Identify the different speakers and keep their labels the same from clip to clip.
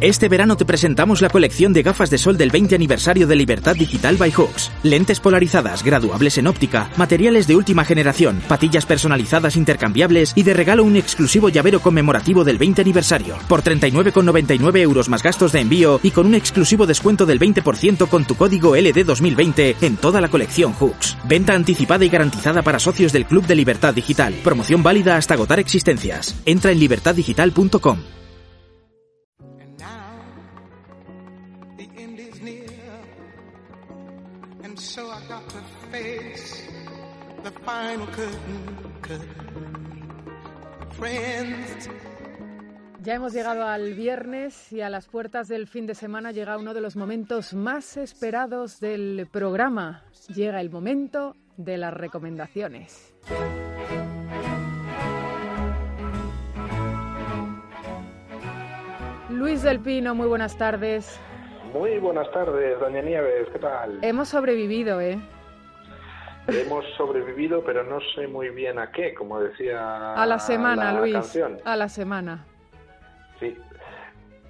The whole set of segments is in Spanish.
Speaker 1: Este verano te presentamos la colección de gafas de sol del 20 aniversario de Libertad Digital by Hooks. Lentes polarizadas, graduables en óptica, materiales de última generación, patillas personalizadas intercambiables y de regalo un exclusivo llavero conmemorativo del 20 aniversario. Por 39,99 euros más gastos de envío y con un exclusivo descuento del 20% con tu código LD2020 en toda la colección Hooks. Venta anticipada y garantizada para socios del Club de Libertad Digital. Promoción válida hasta agotar existencias. Entra en libertaddigital.com.
Speaker 2: Ya hemos llegado al viernes y a las puertas del fin de semana llega uno de los momentos más esperados del programa. Llega el momento de las recomendaciones. Luis del Pino, muy buenas tardes.
Speaker 3: Muy buenas tardes, doña Nieves, ¿qué tal?
Speaker 2: Hemos sobrevivido, ¿eh?
Speaker 3: Hemos sobrevivido, pero no sé muy bien a qué, como decía
Speaker 2: A la semana,
Speaker 3: la
Speaker 2: Luis.
Speaker 3: canción.
Speaker 2: A la semana.
Speaker 3: Sí.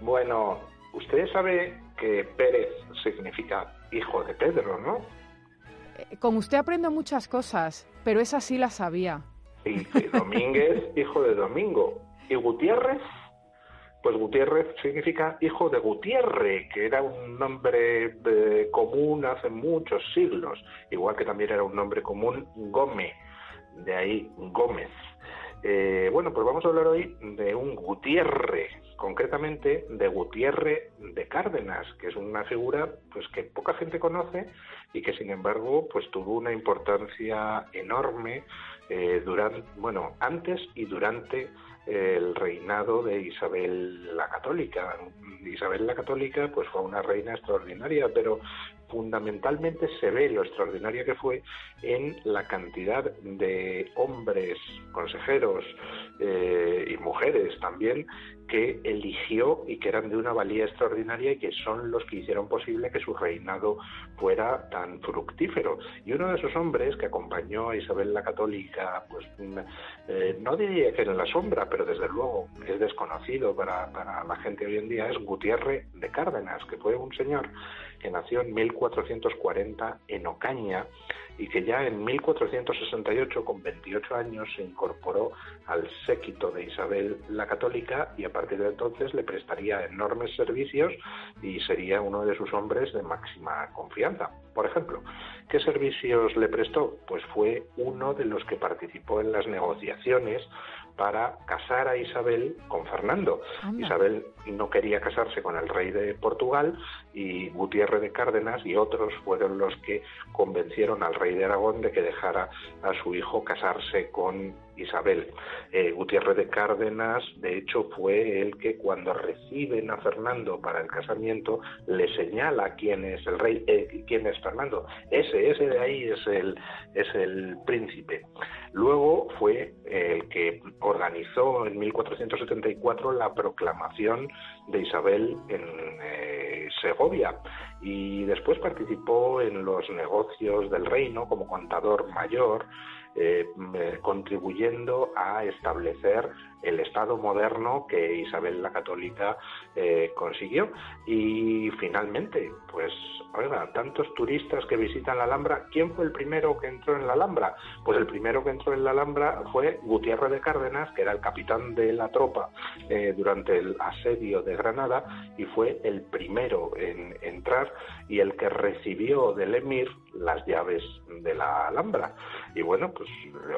Speaker 3: Bueno, usted sabe que Pérez significa hijo de Pedro, ¿no?
Speaker 2: Eh, Con usted aprendo muchas cosas, pero esa sí la sabía.
Speaker 3: Y que Domínguez, hijo de Domingo. Y Gutiérrez, pues Gutiérrez significa hijo de Gutiérrez, que era un nombre eh, común hace muchos siglos, igual que también era un nombre común Gómez, de ahí Gómez. Eh, bueno, pues vamos a hablar hoy de un Gutiérrez, concretamente de Gutiérrez de Cárdenas, que es una figura pues que poca gente conoce y que sin embargo pues tuvo una importancia enorme eh, durante, bueno, antes y durante el reinado de Isabel la Católica. Isabel la Católica pues fue una reina extraordinaria, pero fundamentalmente se ve lo extraordinaria que fue en la cantidad de hombres, consejeros eh, y mujeres también que eligió y que eran de una valía extraordinaria y que son los que hicieron posible que su reinado fuera tan fructífero. Y uno de esos hombres que acompañó a Isabel la Católica, pues eh, no diría que en la sombra, pero desde luego es desconocido para, para la gente hoy en día, es Gutiérrez de Cárdenas, que fue un señor que nació en 1440 en Ocaña y que ya en 1468, con 28 años, se incorporó al séquito de Isabel la Católica y a partir de entonces le prestaría enormes servicios y sería uno de sus hombres de máxima confianza. Por ejemplo, ¿qué servicios le prestó? Pues fue uno de los que participó en las negociaciones para casar a Isabel con Fernando.
Speaker 2: Anda.
Speaker 3: Isabel no quería casarse con el rey de Portugal y Gutiérrez de Cárdenas y otros fueron los que convencieron al rey de Aragón de que dejara a su hijo casarse con Isabel. Eh, Gutiérrez de Cárdenas, de hecho, fue el que cuando reciben a Fernando para el casamiento le señala quién es el rey, eh, quién es Fernando. Ese, ese de ahí es el, es el príncipe. Luego fue el que organizó en 1474 la proclamación de Isabel en eh, Segovia. Y después participó en los negocios del reino como contador mayor, eh, eh, contribuyendo a establecer el Estado moderno que Isabel la Católica eh, consiguió. Y finalmente, pues, oiga, tantos turistas que visitan la Alhambra, ¿quién fue el primero que entró en la Alhambra? Pues el primero que entró en la Alhambra fue Gutiérrez de Cárdenas, que era el capitán de la tropa eh, durante el asedio de Granada y fue el primero en entrar y el que recibió del emir las llaves de la Alhambra. Y bueno, pues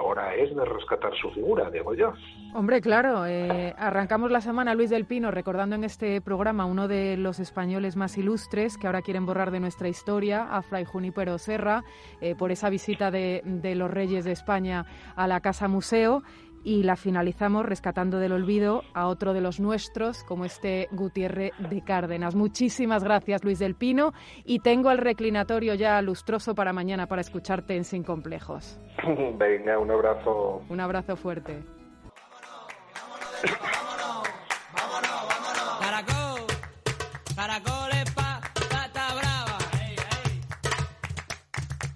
Speaker 3: hora es de rescatar su figura, digo yo.
Speaker 2: Hombre, claro, eh, arrancamos la semana Luis del Pino recordando en este programa uno de los españoles más ilustres que ahora quieren borrar de nuestra historia, a Fray Junípero Serra, eh, por esa visita de, de los reyes de España a la Casa Museo y la finalizamos rescatando del olvido a otro de los nuestros, como este Gutiérrez de Cárdenas. Muchísimas gracias, Luis del Pino, y tengo el reclinatorio ya lustroso para mañana para escucharte en Sin Complejos.
Speaker 3: Venga, un abrazo.
Speaker 2: Un abrazo fuerte.
Speaker 4: Caracol, caracoles pa, pata brava.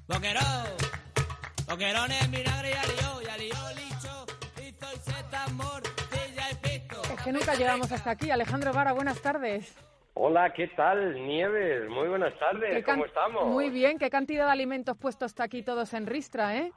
Speaker 4: Boquerón, boquerones, vinagre y alió, y alió licho, hizo y seta, morcilla y pisto.
Speaker 2: que nunca llegamos hasta aquí. Alejandro Vara, buenas tardes.
Speaker 5: Hola, ¿qué tal, Nieves? Muy buenas tardes,
Speaker 2: ¿Qué
Speaker 5: ¿cómo estamos?
Speaker 2: Muy bien, qué cantidad de alimentos puestos está aquí todos en ristra, ¿eh?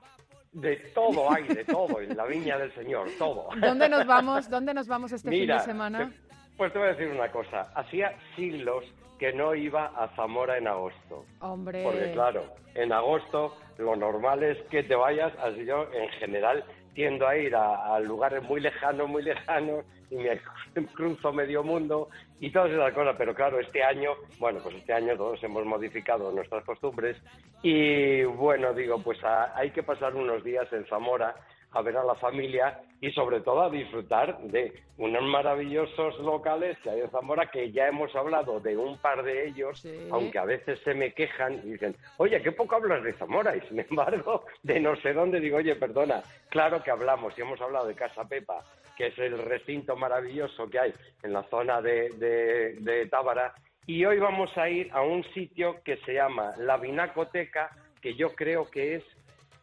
Speaker 5: De todo hay, de todo, en la viña del Señor, todo.
Speaker 2: ¿Dónde nos vamos? ¿Dónde nos vamos este
Speaker 5: Mira,
Speaker 2: fin de semana?
Speaker 5: te- pues te voy a decir una cosa. Hacía siglos que no iba a Zamora en agosto.
Speaker 2: Hombre,
Speaker 5: Porque claro, en agosto lo normal es que te vayas, así yo en general tiendo a ir a, lugares muy lejanos, muy lejanos, y me cruzo medio mundo y todas esas cosas, pero claro, este año, bueno, pues este año todos hemos modificado nuestras costumbres y bueno, digo, pues a- hay que pasar unos días en Zamora a ver a la familia y sobre todo a disfrutar de unos maravillosos locales que hay en Zamora, que ya hemos hablado de un par de ellos,
Speaker 2: Sí.
Speaker 5: aunque a veces se me quejan y dicen, oye, qué poco hablas de Zamora, y sin embargo, de no sé dónde digo, oye, perdona, claro que hablamos, y hemos hablado de Casa Pepa, que es el recinto maravilloso que hay en la zona de, de, de Tábara, y hoy vamos a ir a un sitio que se llama La Vinacoteca, que yo creo que es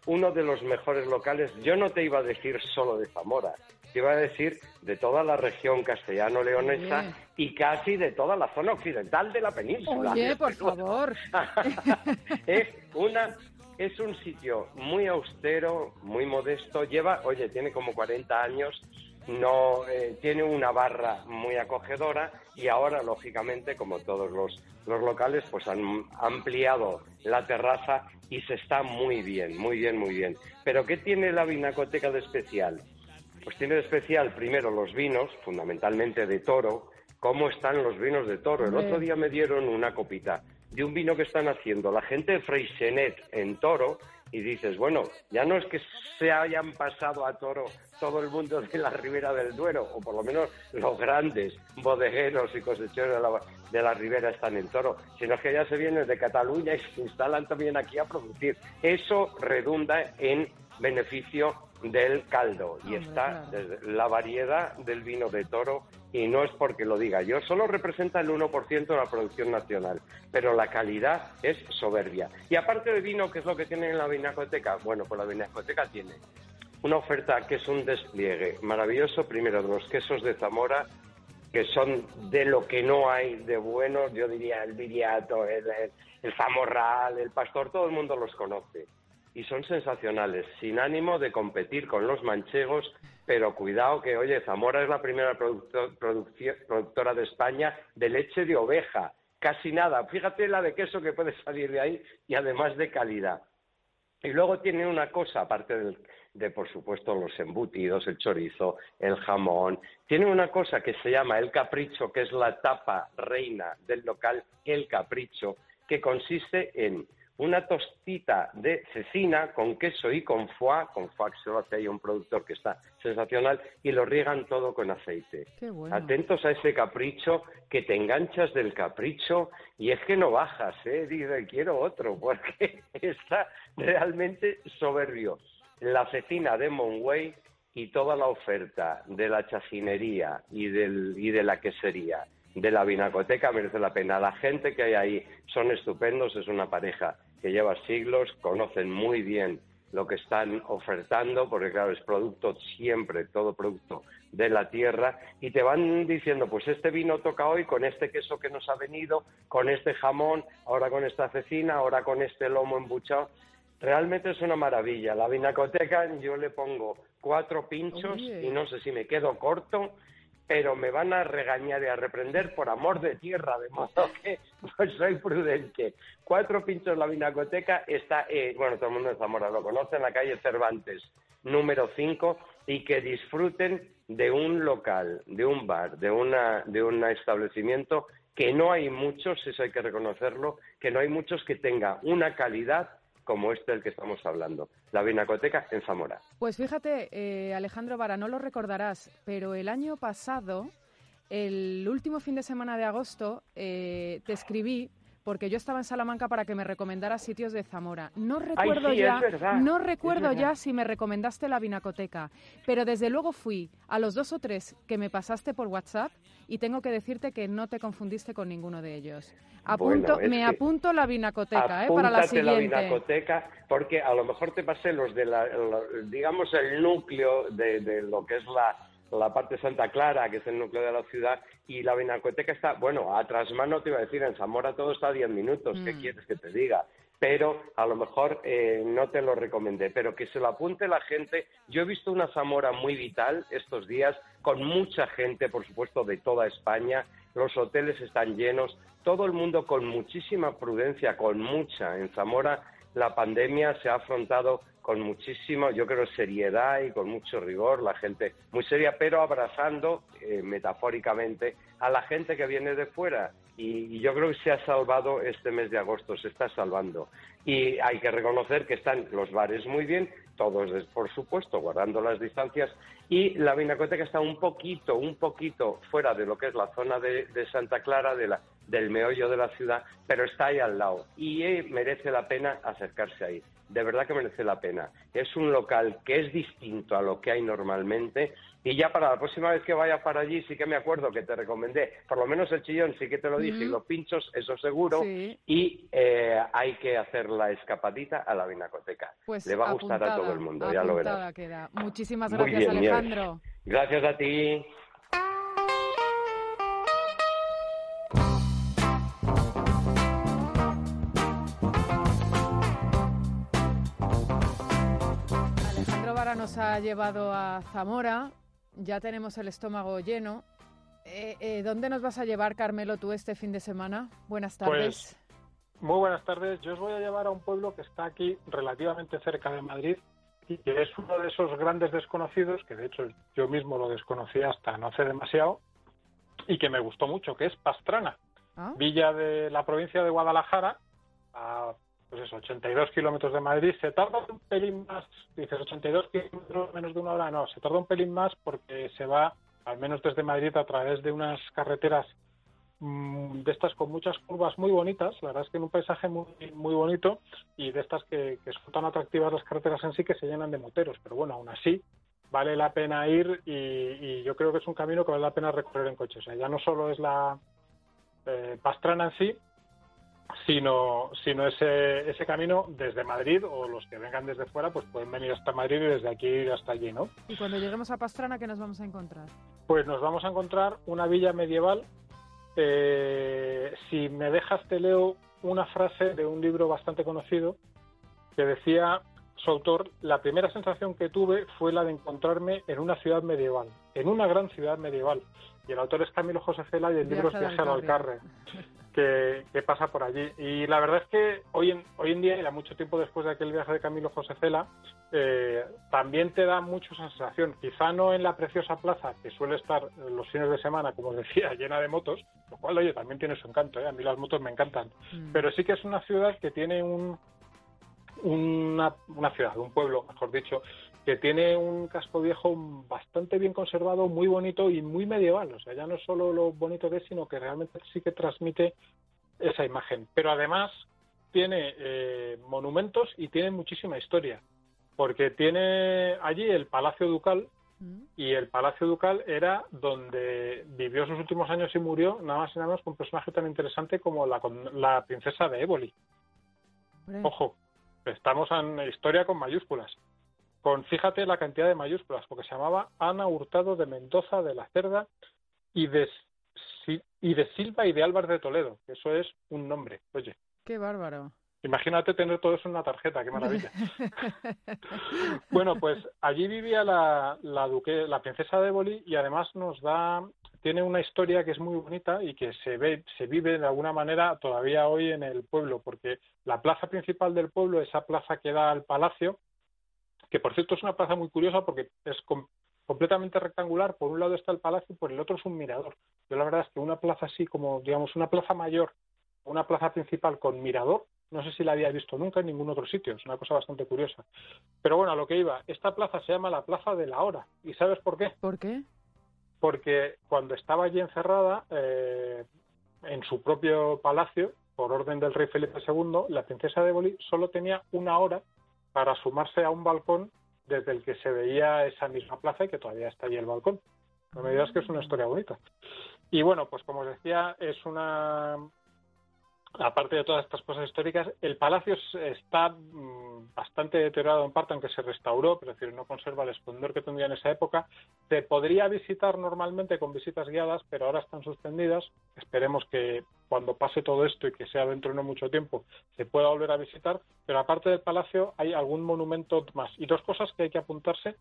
Speaker 5: uno de los mejores locales. Yo no te iba a decir solo de Zamora, te iba a decir de toda la región castellano-leonesa
Speaker 2: Oye.
Speaker 5: y casi de toda la zona occidental de la península.
Speaker 2: Oye, por favor.
Speaker 5: es una es un sitio muy austero, muy modesto. Lleva, oye, tiene como 40 años. No eh, tiene una barra muy acogedora y ahora, lógicamente, como todos los, los locales, pues han ampliado la terraza y se está muy bien, muy bien, muy bien. Pero ¿qué tiene la vinacoteca de especial? Pues tiene de especial primero los vinos, fundamentalmente de toro. ¿Cómo están los vinos de toro? El otro día me dieron una copita de un vino que están haciendo la gente de Freixenet en toro y dices, bueno, ya no es que se hayan pasado a toro todo el mundo de la Ribera del Duero, o por lo menos los grandes bodegueros y cosecheros de la, de la Ribera están en toro, sino que ya se vienen de Cataluña y se instalan también aquí a producir. Eso redunda en beneficio del caldo y está la variedad del vino de toro y no es porque lo diga yo, solo representa el 1% de la producción nacional, pero la calidad es soberbia. Y aparte de vino, ¿qué es lo que tiene en la vinacoteca? Bueno, pues la vinacoteca tiene una oferta que es un despliegue maravilloso, primero de los quesos de Zamora, que son de lo que no hay de bueno, yo diría el viriato, el, el, el zamorral, el pastor, todo el mundo los conoce. Y son sensacionales, sin ánimo de competir con los manchegos, pero cuidado que, oye, Zamora es la primera productora de España de leche de oveja, casi nada. Fíjate la de queso que puede salir de ahí y además de calidad. Y luego tiene una cosa, aparte del- de, por supuesto, los embutidos, el chorizo, el jamón, tiene una cosa que se llama el capricho, que es la tapa reina del local, el capricho, que consiste en una tostita de cecina con queso y con foie, con foie que se lo hace ahí un productor que está sensacional, y lo riegan todo con aceite.
Speaker 2: Qué bueno.
Speaker 5: Atentos a ese capricho, que te enganchas del capricho y es que no bajas, ¿eh? Dice, quiero otro, porque está realmente soberbio. La cecina de Monway y toda la oferta de la chacinería y, del, y de la quesería, de la vinacoteca merece la pena. La gente que hay ahí son estupendos, es una pareja que lleva siglos, conocen muy bien lo que están ofertando, porque claro, es producto siempre, todo producto de la tierra, y te van diciendo, pues este vino toca hoy con este queso que nos ha venido, con este jamón, ahora con esta cecina, ahora con este lomo embuchado. Realmente es una maravilla. La vinacoteca yo le pongo cuatro pinchos
Speaker 2: Oye.
Speaker 5: y no sé si me quedo corto, pero me van a regañar y a reprender por amor de tierra, de modo que pues soy prudente. Cuatro pinchos la vinacoteca está, eh, bueno, todo el mundo de Zamora lo conoce, en la calle Cervantes, número 5, y que disfruten de un local, de un bar, de, una, de un establecimiento que no hay muchos, eso hay que reconocerlo, que no hay muchos que tenga una calidad como este del que estamos hablando, la Vinacoteca en Zamora.
Speaker 2: Pues fíjate, eh, Alejandro Vara, no lo recordarás, pero el año pasado, el último fin de semana de agosto, eh, te escribí porque yo estaba en Salamanca para que me recomendaras sitios de Zamora. No recuerdo
Speaker 5: sí,
Speaker 2: ya,
Speaker 5: verdad,
Speaker 2: no recuerdo ya si me recomendaste la vinacoteca, pero desde luego fui a los dos o tres que me pasaste por WhatsApp y tengo que decirte que no te confundiste con ninguno de ellos. Apunto,
Speaker 5: es
Speaker 2: me apunto la vinacoteca, eh, para la
Speaker 5: Apúntate la
Speaker 2: siguiente.
Speaker 5: vinacoteca, porque a lo mejor te pasé los de la, digamos, el núcleo de, de lo que es la, la parte Santa Clara, que es el núcleo de la ciudad, y la Vinacoteca está, bueno, a trasmano te iba a decir, en Zamora todo está a 10 minutos, ¿qué
Speaker 2: Mm.
Speaker 5: quieres que te diga? Pero a lo mejor eh, no te lo recomendé, pero que se lo apunte la gente. Yo he visto una Zamora muy vital estos días, con mucha gente, por supuesto, de toda España, los hoteles están llenos, todo el mundo con muchísima prudencia, con mucha. En Zamora la pandemia se ha afrontado con muchísimo, yo creo, seriedad y con mucho rigor, la gente muy seria, pero abrazando, eh, metafóricamente, a la gente que viene de fuera. Y, y yo creo que se ha salvado este mes de agosto, se está salvando. Y hay que reconocer que están los bares muy bien, todos, por supuesto, guardando las distancias, y la Vinacoteca está un poquito, un poquito fuera de lo que es la zona de, Santa Clara, de la, del meollo de la ciudad, pero está ahí al lado y eh, merece la pena acercarse ahí. De verdad que merece la pena. Es un local que es distinto a lo que hay normalmente y ya para la próxima vez que vaya para allí sí que me acuerdo que te recomendé, por lo menos el chillón sí que te lo dije y
Speaker 2: Ujú.
Speaker 5: los pinchos, eso seguro,
Speaker 2: Sí.
Speaker 5: y eh, hay que hacer la escapadita a la Vinacoteca.
Speaker 2: Pues
Speaker 5: Le va a gustar a todo el mundo, ya lo verás.
Speaker 2: queda. Muchísimas gracias,
Speaker 5: bien.
Speaker 2: Alejandro.
Speaker 5: Gracias a ti.
Speaker 2: Alejandro Vara nos ha llevado a Zamora, ya tenemos el estómago lleno. Eh, eh, ¿Dónde nos vas a llevar, Carmelo, tú este fin de semana? Buenas tardes.
Speaker 6: Muy buenas tardes. Yo os voy a llevar a un pueblo que está aquí relativamente cerca de Madrid y que es uno de esos grandes desconocidos, que de hecho yo mismo lo desconocí hasta no hace demasiado, y que me gustó mucho, que es Pastrana,
Speaker 2: Ah,
Speaker 6: villa de la provincia de Guadalajara, a pues eso, 82 kilómetros de Madrid. Se tarda un pelín más, dices 82 kilómetros menos de una hora, no, se tarda un pelín más porque se va, al menos desde Madrid, a través de unas carreteras mm, de estas con muchas curvas muy bonitas, la verdad es que en un paisaje muy, muy bonito y de estas que, que son tan atractivas las carreteras en sí que se llenan de moteros, pero bueno, aún así vale la pena ir y, y yo creo que es un camino que vale la pena recorrer en coche, o sea, ya no solo es la eh, Pastrana en sí, sino, sino ese, ese camino desde Madrid o los que vengan desde fuera pues pueden venir hasta Madrid y desde aquí ir hasta allí, ¿no?
Speaker 2: Y cuando lleguemos a Pastrana, ¿qué nos vamos a encontrar?
Speaker 6: Pues nos vamos a encontrar una villa medieval. Eh, si me dejas, te leo una frase de un libro bastante conocido que decía su autor, la primera sensación que tuve fue la de encontrarme en una ciudad medieval, en una gran ciudad medieval. Y el autor es Camilo José Cela y el libro es Viaje
Speaker 2: al
Speaker 6: al Alcarre, que, que pasa por allí. Y la verdad es que hoy en, hoy en día, y a mucho tiempo después de aquel viaje de Camilo José Cela, eh, también te da mucho sensación. Quizá no en la preciosa plaza, que suele estar los fines de semana, como os decía, llena de motos, lo cual, oye, también tiene su encanto, ¿eh? a mí las motos me encantan.
Speaker 2: Mm.
Speaker 6: Pero sí que es una ciudad que tiene un, una, una ciudad, un pueblo, mejor dicho, que tiene un casco viejo bastante bien conservado, muy bonito y muy medieval. O sea, ya no es solo lo bonito que es, sino que realmente sí que transmite esa imagen. Pero además tiene eh, monumentos y tiene muchísima historia, porque tiene allí el Palacio Ducal,
Speaker 2: Mm.
Speaker 6: y el Palacio Ducal era donde vivió sus últimos años y murió, nada más y nada menos con un personaje tan interesante como la, la princesa de Éboli. Ojo, estamos en historia con mayúsculas. Con, fíjate la cantidad de mayúsculas, porque se llamaba Ana Hurtado de Mendoza de la Cerda y de, y de Silva y de Álvarez de Toledo. Eso es un nombre. Oye,
Speaker 2: Qué bárbaro.
Speaker 6: imagínate tener todo eso en una tarjeta, qué maravilla. Bueno, pues allí vivía la, la, duque, la princesa de Éboli y además nos da, tiene una historia que es muy bonita y que se ve, se vive de alguna manera todavía hoy en el pueblo, porque la plaza principal del pueblo, esa plaza que da al palacio, que por cierto es una plaza muy curiosa porque es com- completamente rectangular, por un lado está el palacio y por el otro es un mirador. Yo la verdad es que una plaza así como, digamos, una plaza mayor, una plaza principal con mirador, no sé si la había visto nunca en ningún otro sitio, es una cosa bastante curiosa. Pero bueno, a lo que iba, esta plaza se llama la Plaza de la Hora. ¿Y sabes por qué?
Speaker 2: ¿Por qué?
Speaker 6: Porque cuando estaba allí encerrada, eh, en su propio palacio, por orden del rey Felipe II, la princesa de Éboli solo tenía una hora para sumarse a un balcón desde el que se veía esa misma plaza y que todavía está allí el balcón. No me digas que es una historia bonita. Y bueno, pues como os decía, es una aparte de todas estas cosas históricas, el palacio está mm, bastante deteriorado en parte, aunque se restauró, pero es decir, no conserva el esplendor que tendría en esa época. Se podría visitar normalmente con visitas guiadas, pero ahora están suspendidas. Esperemos que cuando pase todo esto y que sea dentro de no mucho tiempo, se pueda volver a visitar. Pero aparte del palacio hay algún monumento más. Y dos cosas que hay que apuntarse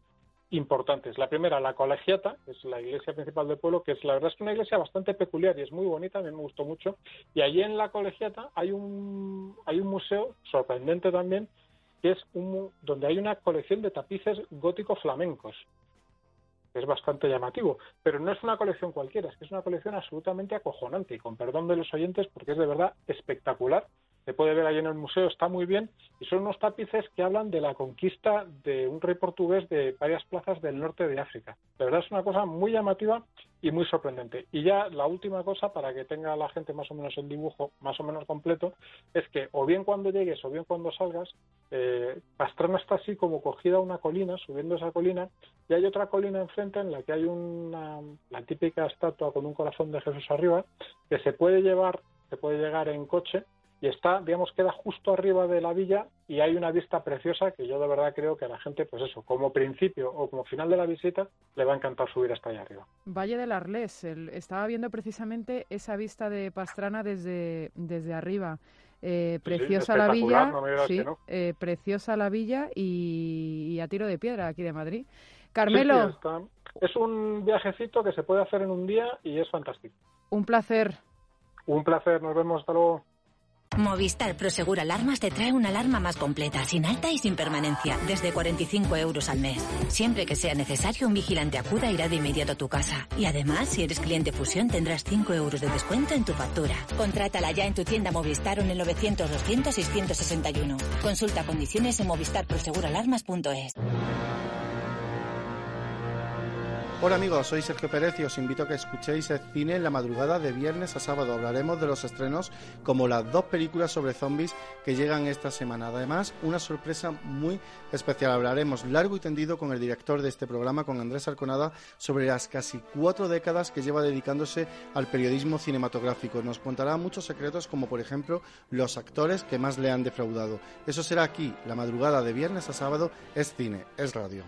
Speaker 6: importantes. La primera, la colegiata, que es la iglesia principal del pueblo, que es la verdad es que una iglesia bastante peculiar y es muy bonita, a mí me gustó mucho. Y allí en la colegiata hay un, hay un museo sorprendente también, que es un, donde hay una colección de tapices góticos flamencos. Que es bastante llamativo, pero no es una colección cualquiera, es que es una colección absolutamente acojonante y con perdón de los oyentes porque es de verdad espectacular se puede ver ahí en el museo, está muy bien, y son unos tapices que hablan de la conquista de un rey portugués de varias plazas del norte de África. De verdad es una cosa muy llamativa y muy sorprendente. Y ya la última cosa, para que tenga la gente más o menos el dibujo más o menos completo, es que o bien cuando llegues o bien cuando salgas, eh, Pastrana está así como cogida a una colina, subiendo esa colina, y hay otra colina enfrente en la que hay una, la típica estatua con un corazón de Jesús arriba, que se puede llevar, se puede llegar en coche y está, digamos, queda justo arriba de la villa y hay una vista preciosa que yo de verdad creo que a la gente, pues eso, como principio o como final de la visita, le va a encantar subir hasta allá arriba.
Speaker 2: Valle del Arles, estaba viendo precisamente esa vista de Pastrana desde, desde arriba. Eh, preciosa la villa, eh, preciosa la villa y, a tiro de piedra aquí de Madrid. Carmelo.
Speaker 6: es un viajecito que se puede hacer en un día y es fantástico.
Speaker 2: Un placer.
Speaker 6: Un placer, nos vemos, hasta luego.
Speaker 7: Movistar Prosegur Alarmas te trae una alarma más completa, sin alta y sin permanencia, desde 45 euros al mes. Siempre que sea necesario, un vigilante acuda irá de inmediato a tu casa. Y además, si eres cliente Fusión, tendrás 5 euros de descuento en tu factura. Contrátala ya en tu tienda Movistar o en el 900-200-661. Consulta condiciones en movistarproseguralarmas.es.
Speaker 8: Hola amigos, soy Sergio Pérez y os invito a que escuchéis el cine la madrugada de viernes a sábado. Hablaremos de los estrenos como las dos películas sobre zombies que llegan esta semana. Además, una sorpresa muy especial. Hablaremos largo y tendido con el director de este programa, con Andrés Arconada, sobre las casi cuatro décadas que lleva dedicándose al periodismo cinematográfico. Nos contará muchos secretos como por ejemplo los actores que más le han defraudado. Eso será aquí, la madrugada de viernes a sábado, es cine, es radio.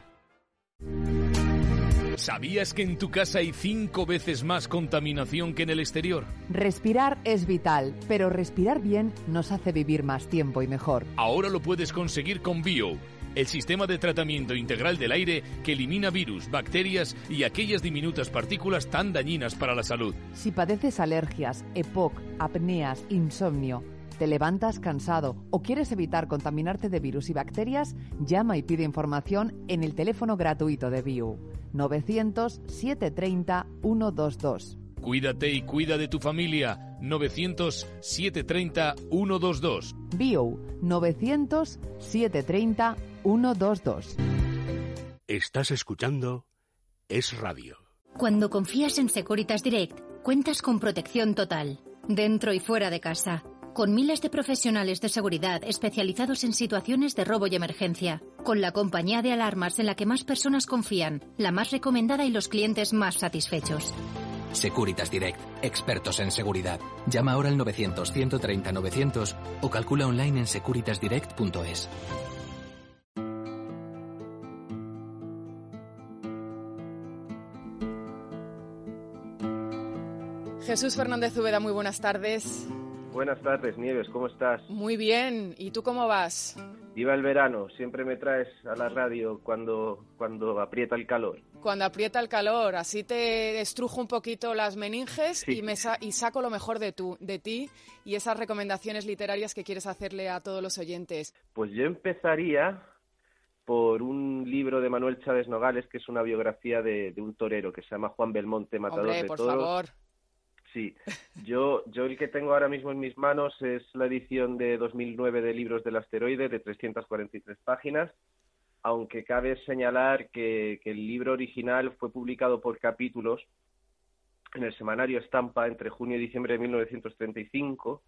Speaker 9: ¿Sabías que en tu casa hay cinco veces más contaminación que en el exterior?
Speaker 10: Respirar es vital, pero respirar bien nos hace vivir más tiempo y mejor.
Speaker 9: Ahora lo puedes conseguir con Bio, el sistema de tratamiento integral del aire que elimina virus, bacterias y aquellas diminutas partículas tan dañinas para la salud.
Speaker 10: Si padeces alergias, EPOC, apneas, insomnio, te levantas cansado o quieres evitar contaminarte de virus y bacterias, llama y pide información en el teléfono gratuito de Bio 900 730 122.
Speaker 9: Cuídate y cuida de tu familia. 900 730 122.
Speaker 10: Bio 900 730 122.
Speaker 11: Estás escuchando Es Radio.
Speaker 12: Cuando confías en Securitas Direct, cuentas con protección total, dentro y fuera de casa con miles de profesionales de seguridad especializados en situaciones de robo y emergencia, con la compañía de alarmas en la que más personas confían, la más recomendada y los clientes más satisfechos.
Speaker 13: Securitas Direct, expertos en seguridad. Llama ahora al 900-130-900 o calcula online en securitasdirect.es.
Speaker 2: Jesús Fernández Ubeda, muy buenas tardes.
Speaker 14: Buenas tardes, Nieves, ¿cómo estás?
Speaker 2: Muy bien, ¿y tú cómo vas?
Speaker 14: Viva el verano, siempre me traes a la radio cuando, cuando aprieta el calor.
Speaker 2: Cuando aprieta el calor, así te estrujo un poquito las meninges y, me y saco lo mejor de, tu, de ti y esas recomendaciones literarias que quieres hacerle a todos los oyentes.
Speaker 14: Pues yo empezaría por un libro de Manuel Chávez Nogales, que es una biografía de, un torero que se llama Juan Belmonte, Matador
Speaker 2: Hombre,
Speaker 14: de
Speaker 2: por
Speaker 14: Toros.
Speaker 2: favor.
Speaker 14: Sí, yo, yo el que tengo ahora mismo en mis manos es la edición de 2009 de Libros del Asteroide de 343 páginas, aunque cabe señalar que, que el libro original fue publicado por capítulos en el semanario Estampa entre junio y diciembre de 1935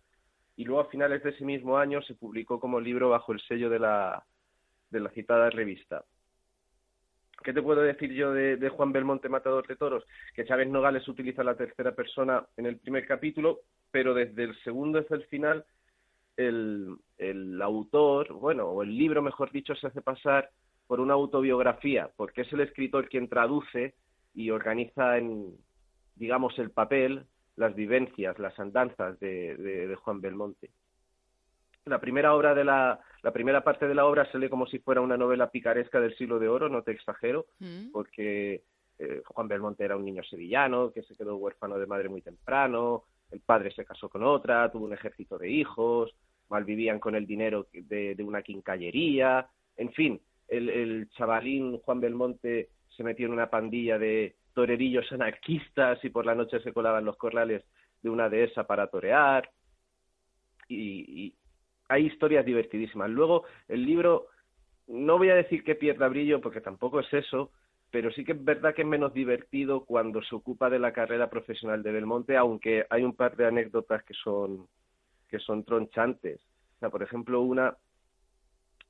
Speaker 14: y luego a finales de ese mismo año se publicó como libro bajo el sello de la, de la citada revista. ¿Qué te puedo decir yo de, Juan Belmonte, Matador de Toros? Que Chávez Nogales utiliza la tercera persona en el primer capítulo pero desde el segundo hasta el final el, el autor, bueno, o el libro, mejor dicho, se hace pasar por una autobiografía, porque es el escritor quien traduce y organiza en, digamos, el papel, las vivencias, las andanzas de, de, Juan Belmonte. La primera obra de la, la primera parte de la obra se lee como si fuera una novela picaresca del siglo de oro, no te exagero,
Speaker 2: Mm.
Speaker 14: porque eh, Juan Belmonte era un niño sevillano que se quedó huérfano de madre muy temprano, el padre se casó con otra, tuvo un ejército de hijos, malvivían con el dinero de, de una quincallería, en fin, el, el chavalín Juan Belmonte se metió en una pandilla de torerillos anarquistas y por la noche se colaban los corrales de una dehesa para torear. Y, y hay historias divertidísimas. Luego, el libro, no voy a decir que pierda brillo, porque tampoco es eso, pero sí que es verdad que es menos divertido cuando se ocupa de la carrera profesional de Belmonte, aunque hay un par de anécdotas que son, que son tronchantes. O sea, por ejemplo, una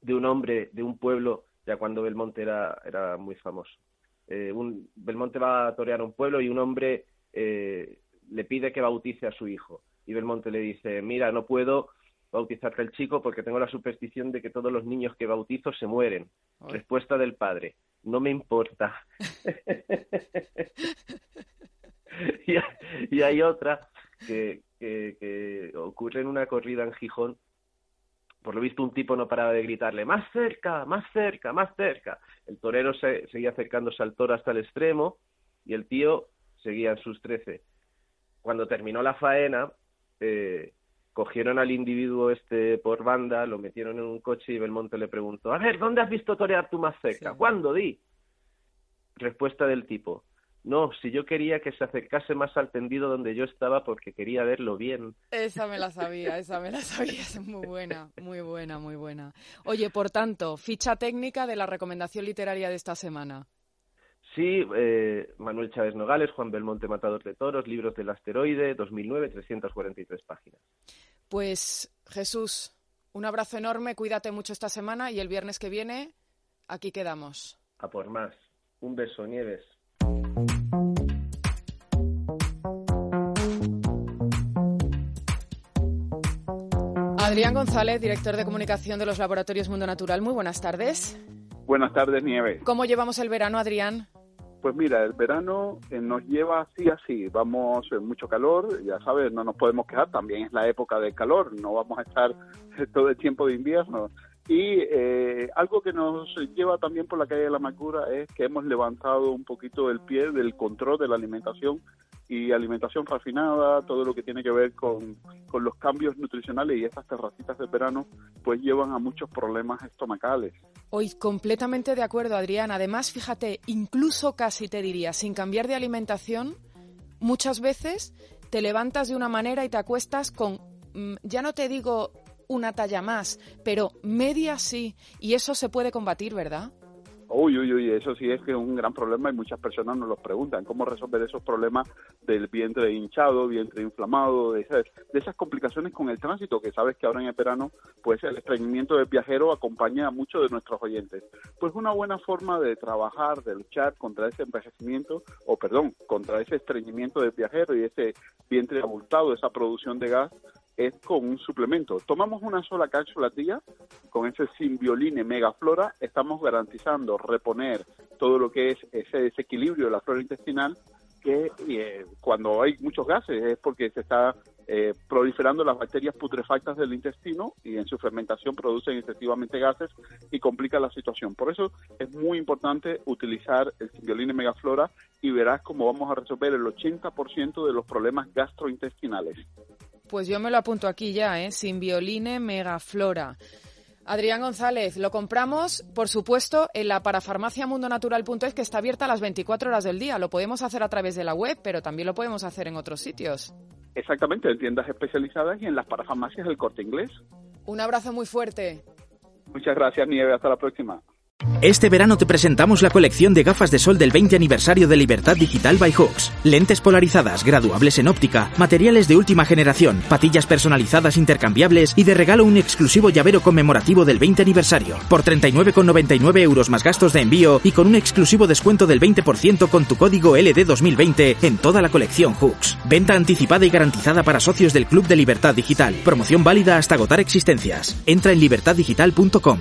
Speaker 14: de un hombre de un pueblo, ya cuando Belmonte era, era muy famoso. Eh, un, Belmonte va a torear un pueblo y un hombre eh, le pide que bautice a su hijo. Y Belmonte le dice, mira, no puedo bautizarte al chico porque tengo la superstición de que todos los niños que bautizo se mueren. Respuesta del padre, no me importa. y, y hay otra que, que, que ocurre en una corrida en Gijón por lo visto un tipo no paraba de gritarle más cerca, más cerca, más cerca. El torero se, seguía acercándose al toro hasta el extremo y el tío seguía en sus trece. Cuando terminó la faena, eh, cogieron al individuo este por banda, lo metieron en un coche y Belmonte le preguntó, a ver, ¿dónde has visto torear tú más cerca? ¿Cuándo di? Respuesta del tipo, no, si yo quería que se acercase más al tendido donde yo estaba porque quería verlo bien.
Speaker 2: Esa me la sabía, esa me la sabía, es muy buena, muy buena, muy buena. Oye, por tanto, ficha técnica de la recomendación literaria de esta semana.
Speaker 14: Sí, eh, Manuel Chávez Nogales, Juan Belmonte Matador de Toros, Libros del Asteroide, 2009, 343 páginas.
Speaker 2: Pues Jesús, un abrazo enorme, cuídate mucho esta semana y el viernes que viene aquí quedamos.
Speaker 14: A por más. Un beso, Nieves.
Speaker 2: Adrián González, director de comunicación de los laboratorios Mundo Natural, muy buenas tardes.
Speaker 15: Buenas tardes, Nieves.
Speaker 2: ¿Cómo llevamos el verano, Adrián?
Speaker 15: Pues mira, el verano eh, nos lleva así, así. Vamos en mucho calor, ya sabes, no nos podemos quejar, también es la época del calor, no vamos a estar todo el tiempo de invierno. Y eh, algo que nos lleva también por la calle de la amargura es que hemos levantado un poquito el pie del control de la alimentación y alimentación refinada, todo lo que tiene que ver con, con los cambios nutricionales y estas terracitas de verano, pues llevan a muchos problemas estomacales.
Speaker 2: Hoy completamente de acuerdo, Adrián. Además, fíjate, incluso casi te diría, sin cambiar de alimentación, muchas veces te levantas de una manera y te acuestas con, mm, ya no te digo una talla más, pero media sí. Y eso se puede combatir, ¿verdad?
Speaker 15: Uy, uy, uy, eso sí es que es un gran problema y muchas personas nos lo preguntan. ¿Cómo resolver esos problemas del vientre hinchado, vientre inflamado, de esas, de esas complicaciones con el tránsito? Que sabes que ahora en el verano, pues el estreñimiento del viajero acompaña a muchos de nuestros oyentes. Pues una buena forma de trabajar, de luchar contra ese envejecimiento, o perdón, contra ese estreñimiento del viajero y ese vientre abultado, esa producción de gas, es con un suplemento. Tomamos una sola cápsula día, con ese simbioline megaflora, estamos garantizando reponer todo lo que es ese desequilibrio de la flora intestinal, que eh, cuando hay muchos gases es porque se está eh, proliferando las bacterias putrefactas del intestino y en su fermentación producen excesivamente gases y complica la situación. Por eso es muy importante utilizar el simbioline megaflora y verás cómo vamos a resolver el 80% de los problemas gastrointestinales.
Speaker 2: Pues yo me lo apunto aquí ya, ¿eh? Sin violine, megaflora. Adrián González, lo compramos, por supuesto, en la parafarmaciamundonatural.es que está abierta a las 24 horas del día. Lo podemos hacer a través de la web, pero también lo podemos hacer en otros sitios.
Speaker 15: Exactamente, en tiendas especializadas y en las parafarmacias del corte inglés.
Speaker 2: Un abrazo muy fuerte.
Speaker 15: Muchas gracias, Nieve. Hasta la próxima.
Speaker 1: Este verano te presentamos la colección de gafas de sol del 20 aniversario de Libertad Digital by Hawks. Lentes polarizadas, graduables en óptica, materiales de última generación, patillas personalizadas intercambiables y de regalo un exclusivo llavero conmemorativo del 20 aniversario. Por 39,99 euros más gastos de envío y con un exclusivo descuento del 20% con tu código LD2020 en toda la colección Hooks. Venta anticipada y garantizada para socios del Club de Libertad Digital. Promoción válida hasta agotar existencias. Entra en libertaddigital.com.